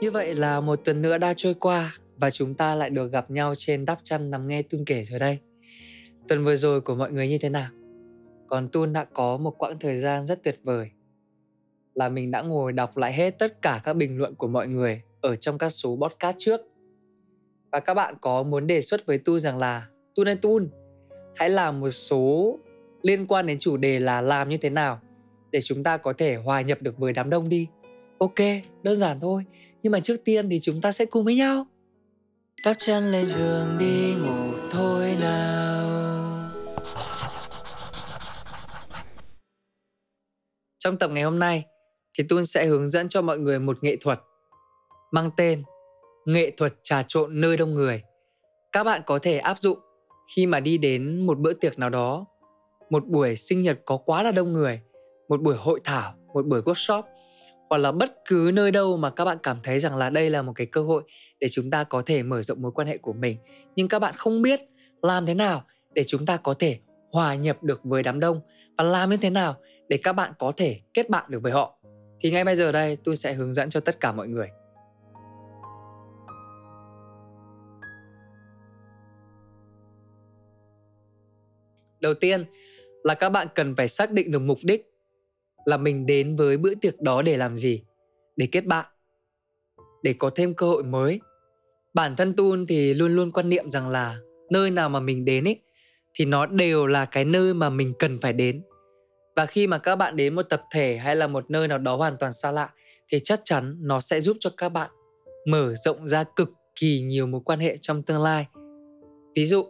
Như vậy là một tuần nữa đã trôi qua và chúng ta lại được gặp nhau trên đắp chăn nằm nghe Tun kể rồi đây. Tuần vừa rồi của mọi người như thế nào? Còn Tun đã có một quãng thời gian rất tuyệt vời là mình đã ngồi đọc lại hết tất cả các bình luận của mọi người ở trong các số podcast trước. Và các bạn có muốn đề xuất với tu rằng là Tun hay Tun hãy làm một số liên quan đến chủ đề là làm như thế nào để chúng ta có thể hòa nhập được với đám đông đi. Ok, đơn giản thôi. Nhưng mà trước tiên thì chúng ta sẽ cùng với nhau. Đắp chân lên giường đi ngủ thôi nào. Trong tập ngày hôm nay thì Tun sẽ hướng dẫn cho mọi người một nghệ thuật mang tên nghệ thuật trà trộn nơi đông người. Các bạn có thể áp dụng khi mà đi đến một bữa tiệc nào đó, một buổi sinh nhật có quá là đông người, một buổi hội thảo, một buổi workshop hoặc là bất cứ nơi đâu mà các bạn cảm thấy rằng là đây là một cái cơ hội để chúng ta có thể mở rộng mối quan hệ của mình. Nhưng các bạn không biết làm thế nào để chúng ta có thể hòa nhập được với đám đông và làm như thế nào để các bạn có thể kết bạn được với họ. Thì ngay bây giờ đây, tôi sẽ hướng dẫn cho tất cả mọi người. Đầu tiên là các bạn cần phải xác định được mục đích là mình đến với bữa tiệc đó để làm gì? Để kết bạn. Để có thêm cơ hội mới. Bản thân tun thì luôn luôn quan niệm rằng là nơi nào mà mình đến ấy thì nó đều là cái nơi mà mình cần phải đến. Và khi mà các bạn đến một tập thể hay là một nơi nào đó hoàn toàn xa lạ, thì chắc chắn nó sẽ giúp cho các bạn mở rộng ra cực kỳ nhiều mối quan hệ trong tương lai. Ví dụ,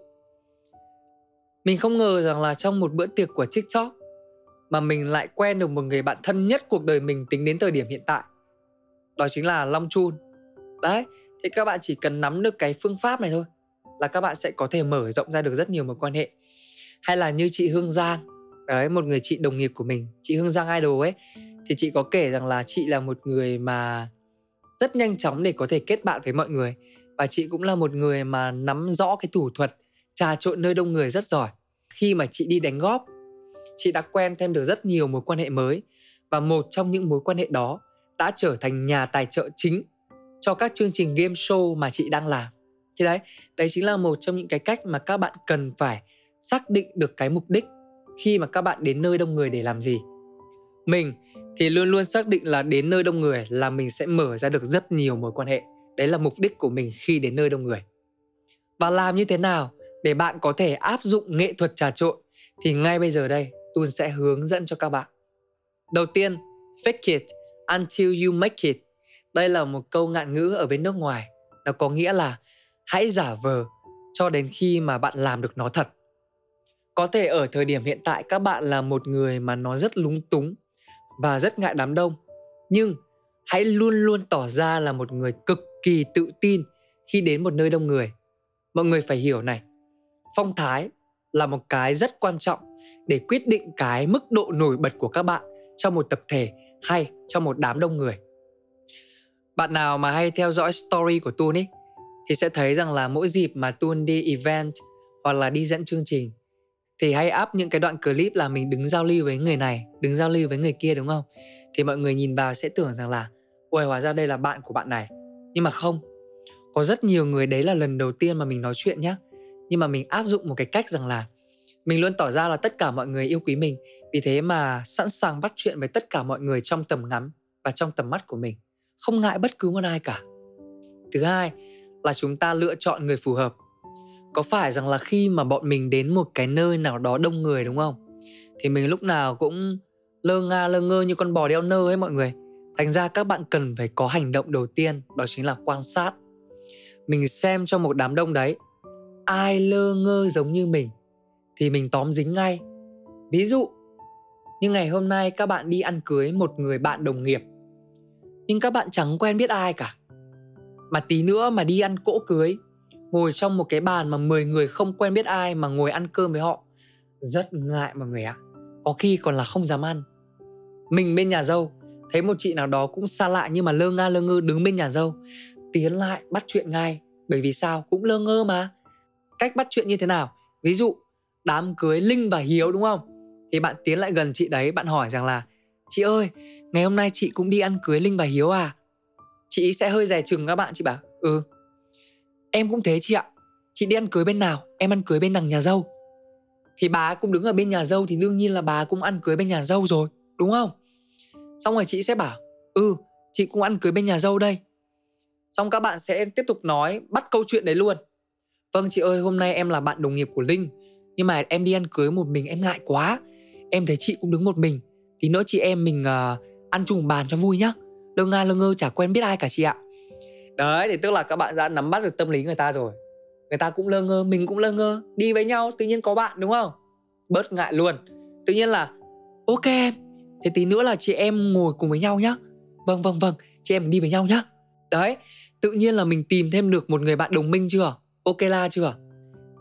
mình không ngờ rằng là trong một bữa tiệc của tiktok mà mình lại quen được một người bạn thân nhất cuộc đời mình tính đến thời điểm hiện tại. Đó chính là long chun. Đấy thì các bạn chỉ cần nắm được cái phương pháp này thôi là các bạn sẽ có thể mở rộng ra được rất nhiều mối quan hệ. Hay là như chị hương giang. Đấy, một người chị đồng nghiệp của mình, chị hương giang idol ấy, thì chị có kể rằng là chị là một người mà rất nhanh chóng để có thể kết bạn với mọi người. Và chị cũng là một người mà nắm rõ cái thủ thuật, trà trộn nơi đông người rất giỏi. Khi mà chị đi đánh góp chị đã quen thêm được rất nhiều mối quan hệ mới và một trong những mối quan hệ đó đã trở thành nhà tài trợ chính cho các chương trình game show mà chị đang làm. Thì đấy, đấy chính là một trong những cái cách mà các bạn cần phải xác định được cái mục đích khi mà các bạn đến nơi đông người để làm gì. Mình thì luôn luôn xác định là đến nơi đông người là mình sẽ mở ra được rất nhiều mối quan hệ. Đấy là mục đích của mình khi đến nơi đông người. Và làm như thế nào để bạn có thể áp dụng nghệ thuật trà trộn thì ngay bây giờ đây Tun sẽ hướng dẫn cho các bạn. Đầu tiên, fake it until you make it. Đây là một câu ngạn ngữ ở bên nước ngoài. Nó có nghĩa là hãy giả vờ cho đến khi mà bạn làm được nó thật. Có thể ở thời điểm hiện tại các bạn là một người mà nó rất lúng túng và rất ngại đám đông. Nhưng hãy luôn luôn tỏ ra là một người cực kỳ tự tin khi đến một nơi đông người. Mọi người phải hiểu này, phong thái là một cái rất quan trọng để quyết định cái mức độ nổi bật của các bạn trong một tập thể hay trong một đám đông người. Bạn nào mà hay theo dõi story của Tuân ấy thì sẽ thấy rằng là mỗi dịp mà Tuân đi event hoặc là đi dẫn chương trình thì hay up những cái đoạn clip là mình đứng giao lưu với người này, đứng giao lưu với người kia đúng không? Thì mọi người nhìn vào sẽ tưởng rằng là ôi hóa ra đây là bạn của bạn này. Nhưng mà không. Có rất nhiều người đấy là lần đầu tiên mà mình nói chuyện nhá. Nhưng mà mình áp dụng một cái cách rằng là mình luôn tỏ ra là tất cả mọi người yêu quý mình. Vì thế mà sẵn sàng bắt chuyện với tất cả mọi người trong tầm ngắm và trong tầm mắt của mình. Không ngại bất cứ một ai cả. Thứ hai là chúng ta lựa chọn người phù hợp. Có phải rằng là khi mà bọn mình đến một cái nơi nào đó đông người, đúng không? Thì mình lúc nào cũng lơ nga lơ ngơ như con bò đeo nơ ấy mọi người. Thành ra các bạn cần phải có hành động đầu tiên, đó chính là quan sát. Mình xem cho một đám đông đấy, ai lơ ngơ giống như mình? Thì mình tóm dính ngay. Ví dụ, như ngày hôm nay các bạn đi ăn cưới một người bạn đồng nghiệp, nhưng các bạn chẳng quen biết ai cả. Mà tí nữa mà đi ăn cỗ cưới, ngồi trong một cái bàn mà 10 người không quen biết ai mà ngồi ăn cơm với họ, rất ngại mọi người ạ. Có khi còn là không dám ăn. Mình bên nhà dâu, thấy một chị nào đó cũng xa lạ nhưng mà lơ nga lơ ngơ đứng bên nhà dâu, tiến lại bắt chuyện ngay, bởi vì sao? Cũng lơ ngơ mà. Cách bắt chuyện như thế nào? Ví dụ đám cưới Linh và Hiếu đúng không? Thì bạn tiến lại gần chị đấy, bạn hỏi rằng là Chị ơi, ngày hôm nay chị cũng đi ăn cưới Linh và Hiếu à? chị sẽ hơi dè chừng các bạn. Chị bảo ừ. Em cũng thế chị ạ. Chị đi ăn cưới bên nào? Em ăn cưới bên đằng nhà dâu. Thì bà cũng đứng ở bên nhà dâu thì đương nhiên là bà cũng ăn cưới bên nhà dâu rồi đúng không? Xong rồi chị sẽ bảo ừ chị cũng ăn cưới bên nhà dâu đây. Xong các bạn sẽ tiếp tục nói bắt câu chuyện đấy luôn. Vâng chị ơi hôm nay em là bạn đồng nghiệp của linh nhưng mà em đi ăn cưới một mình em ngại quá. Em thấy chị cũng đứng một mình. Thì nữa chị em mình uh, ăn chung bàn cho vui nhá. Lơ nga lơ ngơ chả quen biết ai cả chị ạ. Đấy thì tức là các bạn đã nắm bắt được tâm lý người ta rồi. Người ta cũng lơ ngơ mình cũng lơ ngơ. Đi với nhau tự nhiên có bạn đúng không? Bớt ngại luôn. Tự nhiên là ok em. Thế tí nữa là chị em ngồi cùng với nhau nhá. Vâng vâng vâng. Chị em đi với nhau nhá. Đấy tự nhiên là mình tìm thêm được một người bạn đồng minh chưa? Ok la chưa?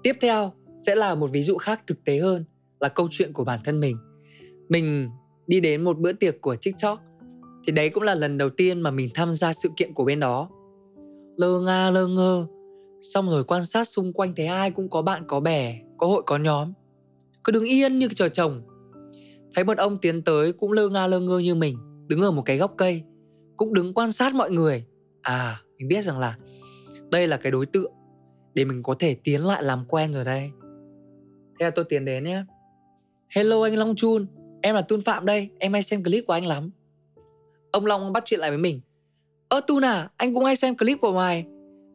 Tiếp theo sẽ là một ví dụ khác thực tế hơn là câu chuyện của bản thân mình. Mình đi đến một bữa tiệc của tiktok, thì đấy cũng là lần đầu tiên mà mình tham gia sự kiện của bên đó. Lơ nga, lơ ngơ, xong rồi quan sát xung quanh thấy ai cũng có bạn, có bè, có hội, có nhóm. Cứ đứng yên như chờ chồng thấy một ông tiến tới cũng lơ nga, lơ ngơ như mình, đứng ở một cái góc cây, cũng đứng quan sát mọi người. À mình biết rằng là đây là cái đối tượng để mình có thể tiến lại làm quen rồi đây thế là tôi tiến đến nhé hello anh long chun, em là tun phạm đây, em hay xem clip của anh lắm. Ông long bắt chuyện lại với mình. Ơ tun à anh cũng hay xem clip của mày.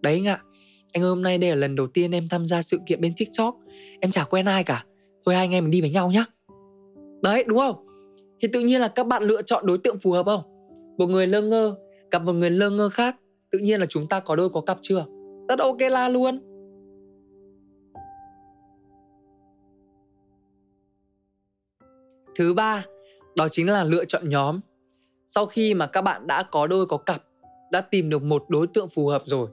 Đấy anh ạ, anh hôm nay đây là lần đầu tiên em tham gia sự kiện bên tiktok. Em chả quen ai cả. Thôi hai anh em mình đi với nhau nhá. Đấy, đúng không? Thì tự nhiên là các bạn lựa chọn đối tượng phù hợp không? Một người lơ ngơ, gặp một người lơ ngơ khác. Tự nhiên là chúng ta có đôi có cặp chưa? Rất ok la luôn. Thứ ba, đó chính là lựa chọn nhóm. Sau khi mà các bạn đã có đôi có cặp, đã tìm được một đối tượng phù hợp rồi,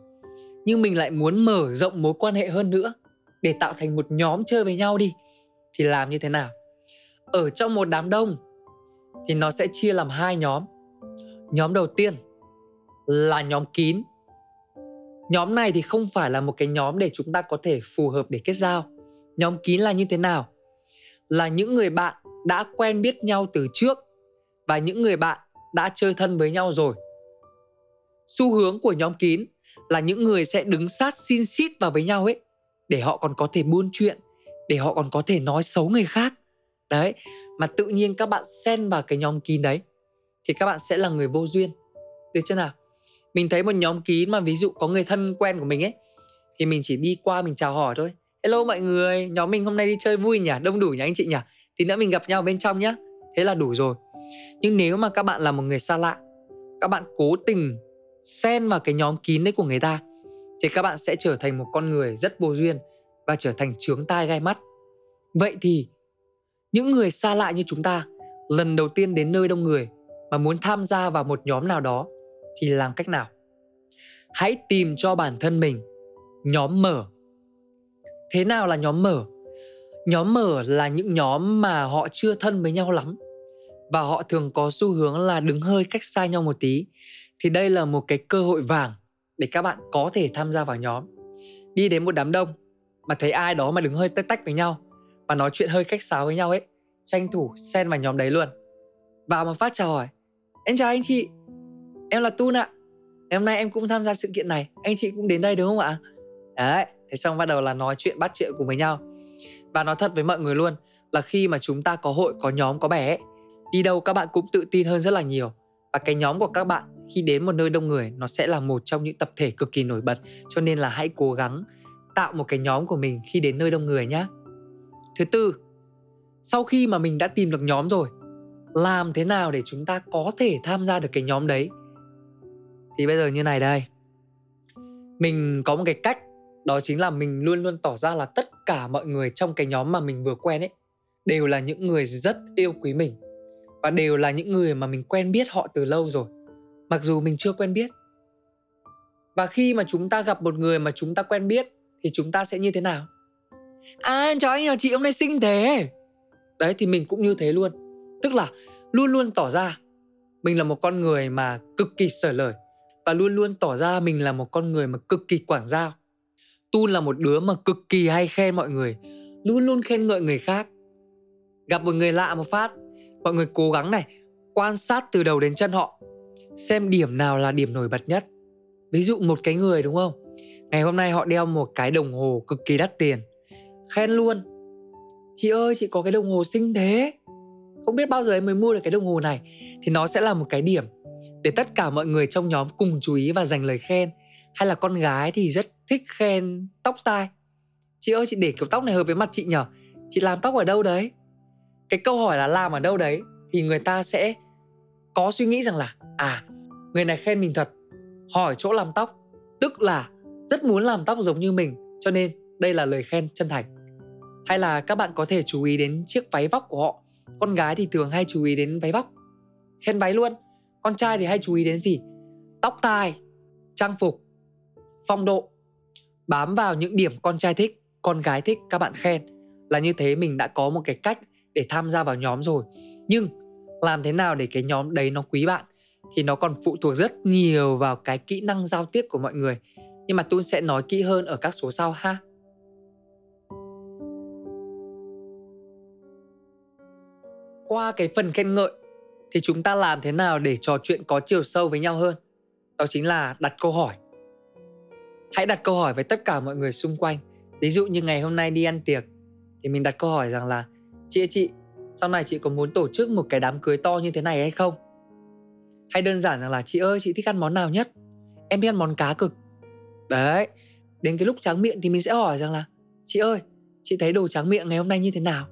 nhưng mình lại muốn mở rộng mối quan hệ hơn nữa để tạo thành một nhóm chơi với nhau đi, thì làm như thế nào? Ở trong một đám đông thì nó sẽ chia làm hai nhóm. Nhóm đầu tiên là nhóm kín. Nhóm này thì không phải là một cái nhóm để chúng ta có thể phù hợp để kết giao. Nhóm kín là như thế nào? Là những người bạn đã quen biết nhau từ trước và những người bạn đã chơi thân với nhau rồi. Xu hướng của nhóm kín là những người sẽ đứng sát xin xít vào với nhau ấy, để họ còn có thể buôn chuyện, để họ còn có thể nói xấu người khác. Đấy, mà tự nhiên các bạn xen vào cái nhóm kín đấy, thì các bạn sẽ là người vô duyên. Được chưa nào? Mình thấy một nhóm kín mà ví dụ có người thân quen của mình ấy, thì mình chỉ đi qua mình chào hỏi thôi. Hello mọi người, nhóm mình hôm nay đi chơi vui nhỉ? Đông đủ nhỉ anh chị nhỉ? Thì nữa mình gặp nhau bên trong nhá. Thế là đủ rồi. Nhưng nếu mà các bạn là một người xa lạ, các bạn cố tình xen vào cái nhóm kín đấy của người ta, thì các bạn sẽ trở thành một con người rất vô duyên và trở thành trướng tai gai mắt. Vậy thì những người xa lạ như chúng ta, lần đầu tiên đến nơi đông người mà muốn tham gia vào một nhóm nào đó thì làm cách nào? Hãy tìm cho bản thân mình nhóm mở. Thế nào là nhóm mở? Nhóm mở là những nhóm mà họ chưa thân với nhau lắm và họ thường có xu hướng là đứng hơi cách xa nhau một tí. Thì đây là một cái cơ hội vàng để các bạn có thể tham gia vào nhóm. Đi đến một đám đông mà thấy ai đó mà đứng hơi tách tách với nhau và nói chuyện hơi cách xáo với nhau ấy, tranh thủ xen vào nhóm đấy luôn. Vào mà phát chào hỏi, em chào anh chị, em là tun ạ. Hôm nay em cũng tham gia sự kiện này, anh chị cũng đến đây đúng không ạ? Đấy, thế xong bắt đầu là nói chuyện bắt chuyện cùng với nhau và nói thật với mọi người luôn là khi mà chúng ta có hội có nhóm có bè ấy, đi đâu các bạn cũng tự tin hơn rất là nhiều. Và cái nhóm của các bạn khi đến một nơi đông người nó sẽ là một trong những tập thể cực kỳ nổi bật cho nên là hãy cố gắng tạo một cái nhóm của mình khi đến nơi đông người nhé thứ tư sau khi mà mình đã tìm được nhóm rồi làm thế nào để chúng ta có thể tham gia được cái nhóm đấy? Thì bây giờ như này đây. Mình có một cái cách đó chính là mình luôn luôn tỏ ra là tất cả mọi người trong cái nhóm mà mình vừa quen ấy, đều là những người rất yêu quý mình. Và đều là những người mà mình quen biết họ từ lâu rồi, mặc dù mình chưa quen biết. Và khi mà chúng ta gặp một người mà chúng ta quen biết thì chúng ta sẽ như thế nào? À chào anh, chào chị, hôm nay xinh thế. Đấy, thì mình cũng như thế luôn. Tức là luôn luôn tỏ ra mình là một con người mà cực kỳ sở lời và luôn luôn tỏ ra mình là một con người mà cực kỳ quản giao. Tun là một đứa mà cực kỳ hay khen mọi người, Luôn luôn khen ngợi người khác. Gặp một người lạ một phát, Mọi người cố gắng này, Quan sát từ đầu đến chân họ, xem điểm nào là điểm nổi bật nhất. Ví dụ một cái người, đúng không? Ngày hôm nay họ đeo một cái đồng hồ cực kỳ đắt tiền. Khen luôn. Chị ơi, chị có cái đồng hồ xinh thế. Không biết bao giờ em mới mua được cái đồng hồ này. Thì nó sẽ là một cái điểm để tất cả mọi người trong nhóm cùng chú ý và dành lời khen hay là con gái thì rất thích khen tóc tai? Chị ơi, chị để kiểu tóc này hợp với mặt chị nhở? Chị làm tóc ở đâu đấy? Cái câu hỏi là làm ở đâu đấy thì người ta sẽ có suy nghĩ rằng là à người này khen mình thật, hỏi chỗ làm tóc. Tức là rất muốn làm tóc giống như mình, cho nên đây là lời khen chân thành. Hay là các bạn có thể chú ý đến chiếc váy vóc của họ? Con gái thì thường hay chú ý đến váy vóc. Khen váy luôn. Con trai thì hay chú ý đến gì? Tóc tai, trang phục phong độ. Bám vào những điểm con trai thích, con gái thích, các bạn khen là như thế mình đã có một cái cách để tham gia vào nhóm rồi. Nhưng làm thế nào để cái nhóm đấy nó quý bạn thì nó còn phụ thuộc rất nhiều vào cái kỹ năng giao tiếp của mọi người. Nhưng mà tôi sẽ nói kỹ hơn ở các số sau ha. Qua cái phần khen ngợi thì chúng ta làm thế nào để trò chuyện có chiều sâu với nhau hơn? Đó chính là đặt câu hỏi hãy đặt câu hỏi với tất cả mọi người xung quanh. Ví dụ như ngày hôm nay đi ăn tiệc, thì mình đặt câu hỏi rằng là, chị ơi, chị, sau này chị có muốn tổ chức một cái đám cưới to như thế này hay không? Hay đơn giản rằng là, chị ơi, chị thích ăn món nào nhất? Em biết ăn món cá cực. Đấy, đến cái lúc tráng miệng thì mình sẽ hỏi rằng là, chị ơi, chị thấy đồ tráng miệng ngày hôm nay như thế nào?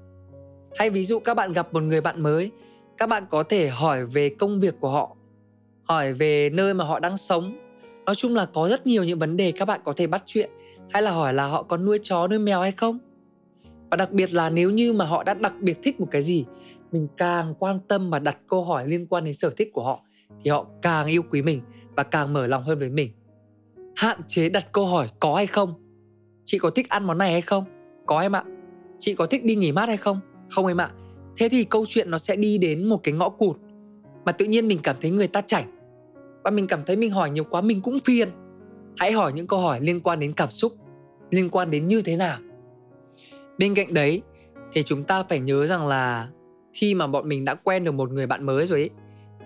Hay ví dụ các bạn gặp một người bạn mới, các bạn có thể hỏi về công việc của họ, hỏi về nơi mà họ đang sống nói chung là có rất nhiều những vấn đề các bạn có thể bắt chuyện, hay là hỏi là họ có nuôi chó, nuôi mèo hay không. Và đặc biệt là nếu như mà họ đã đặc biệt thích một cái gì, mình càng quan tâm và đặt câu hỏi liên quan đến sở thích của họ, thì họ càng yêu quý mình và càng mở lòng hơn với mình. Hạn chế đặt câu hỏi có hay không? Chị có thích ăn món này hay không? Có em ạ. Chị có thích đi nghỉ mát hay không? Không em ạ. Thế thì câu chuyện nó sẽ đi đến một cái ngõ cụt mà tự nhiên mình cảm thấy người ta chảnh và mình cảm thấy mình hỏi nhiều quá, mình cũng phiền. Hãy hỏi những câu hỏi liên quan đến cảm xúc, liên quan đến như thế nào. Bên cạnh đấy, thì chúng ta phải nhớ rằng là khi mà bọn mình đã quen được một người bạn mới rồi ấy,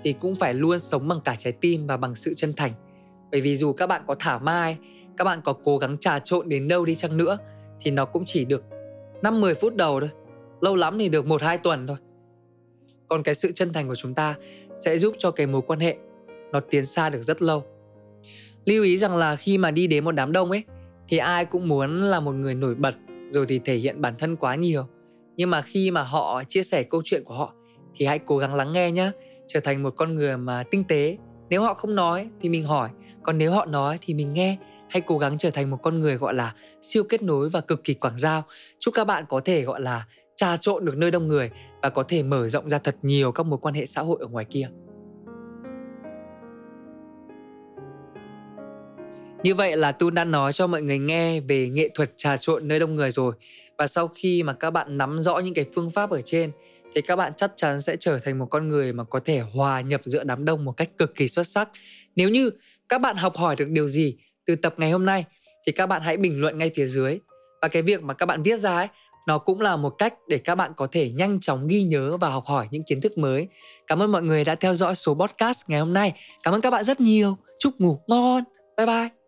thì cũng phải luôn sống bằng cả trái tim và bằng sự chân thành. Bởi vì dù các bạn có thả mai, các bạn có cố gắng trà trộn đến đâu đi chăng nữa, thì nó cũng chỉ được 5-10 phút đầu thôi. Lâu lắm thì được 1-2 tuần thôi. Còn cái sự chân thành của chúng ta sẽ giúp cho cái mối quan hệ nó tiến xa được rất lâu. Lưu ý rằng là khi mà đi đến một đám đông ấy, thì ai cũng muốn là một người nổi bật rồi thì thể hiện bản thân quá nhiều. Nhưng mà khi mà họ chia sẻ câu chuyện của họ, thì hãy cố gắng lắng nghe nhé trở thành một con người mà tinh tế. Nếu họ không nói thì mình hỏi, còn nếu họ nói thì mình nghe. Hãy cố gắng trở thành một con người gọi là siêu kết nối và cực kỳ quảng giao. Chúc các bạn có thể gọi là trà trộn được nơi đông người và có thể mở rộng ra thật nhiều các mối quan hệ xã hội ở ngoài kia. Như vậy là Tu đã nói cho mọi người nghe về nghệ thuật trà trộn nơi đông người rồi. Và sau khi mà các bạn nắm rõ những cái phương pháp ở trên, thì các bạn chắc chắn sẽ trở thành một con người mà có thể hòa nhập giữa đám đông một cách cực kỳ xuất sắc. Nếu như các bạn học hỏi được điều gì từ tập ngày hôm nay, thì các bạn hãy bình luận ngay phía dưới. Và cái việc mà các bạn viết ra ấy, nó cũng là một cách để các bạn có thể nhanh chóng ghi nhớ và học hỏi những kiến thức mới. Cảm ơn mọi người đã theo dõi số podcast ngày hôm nay. Cảm ơn các bạn rất nhiều. Chúc ngủ ngon. Bye bye.